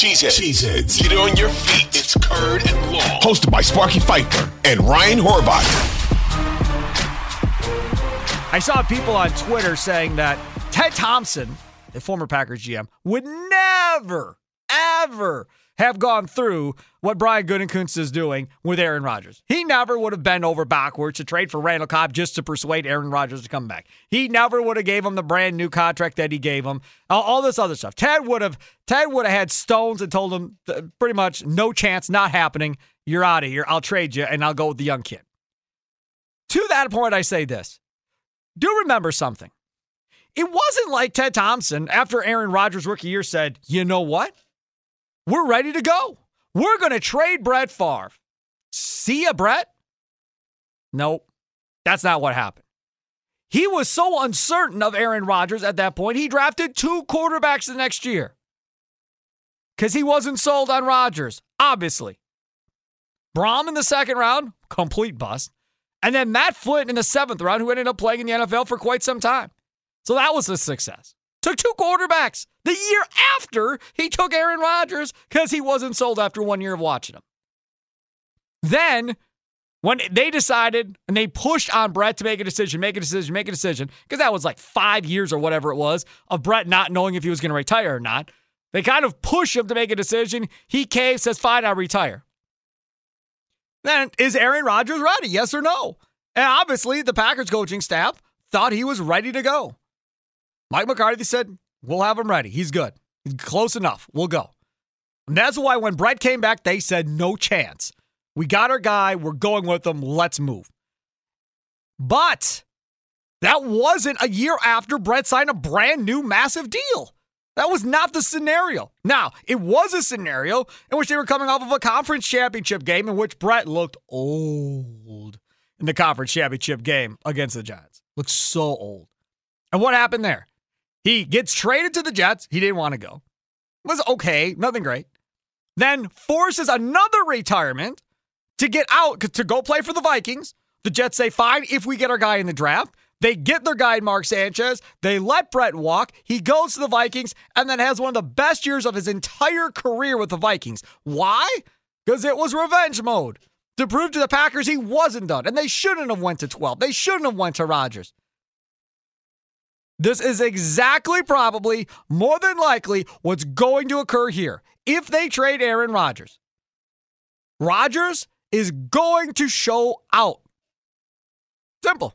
Cheeseheads. Cheeseheads. Get on your feet. It's Curd and Long. Hosted by Sparky Fifer and Ryan Horvath. I saw people on Twitter saying that Ted Thompson, the former Packers GM, would never, ever have gone through what Brian Gutekunst is doing with Aaron Rodgers. He never would have bent over backwards to trade for Randall Cobb just to persuade Aaron Rodgers to come back. He never would have gave him the brand new contract that he gave him. All, all this other stuff. Ted would have Ted would have had stones and told him pretty much no chance, not happening. You're out of here. I'll trade you and I'll go with the young kid. To that point, I say this. Do remember something. It wasn't like Ted Thompson after Aaron Rodgers' rookie year said, you know what? We're ready to go. We're going to trade Brett Favre. See ya, Brett? Nope. That's not what happened. He was so uncertain of Aaron Rodgers at that point, he drafted two quarterbacks the next year. Because he wasn't sold on Rodgers, obviously. Brohm in the second round, complete bust. And then Matt Flynn in the seventh round, who ended up playing in the NFL for quite some time. So that was a success. Took two quarterbacks the year after he took Aaron Rodgers because he wasn't sold after one year of watching him. Then, when they decided and they pushed on Brett to make a decision, make a decision, make a decision, because that was like five years or whatever it was of Brett not knowing if he was going to retire or not. They kind of push him to make a decision. He caves, says, fine, I'll retire. Then is Aaron Rodgers ready? Yes or no? And obviously, the Packers coaching staff thought he was ready to go. Mike McCarthy said, We'll have him ready. He's good. He's close enough. We'll go. And that's why when Brett came back, they said, No chance. We got our guy. We're going with him. Let's move. But that wasn't a year after Brett signed a brand new massive deal. That was not the scenario. Now, it was a scenario in which they were coming off of a conference championship game in which Brett looked old in the conference championship game against the Giants. Looked so old. And what happened there? He gets traded to the Jets. He didn't want to go. Was okay, nothing great. Then forces another retirement to get out to go play for the Vikings. The Jets say, fine, if we get our guy in the draft. They get their guy, Mark Sanchez. They let Brett walk. He goes to the Vikings and then has one of the best years of his entire career with the Vikings. Why? Because it was revenge mode to prove to the Packers he wasn't done. And they shouldn't have went to 12. They shouldn't have went to Rodgers. This is exactly, probably, more than likely, what's going to occur here. If they trade Aaron Rodgers, Rodgers is going to show out. Simple.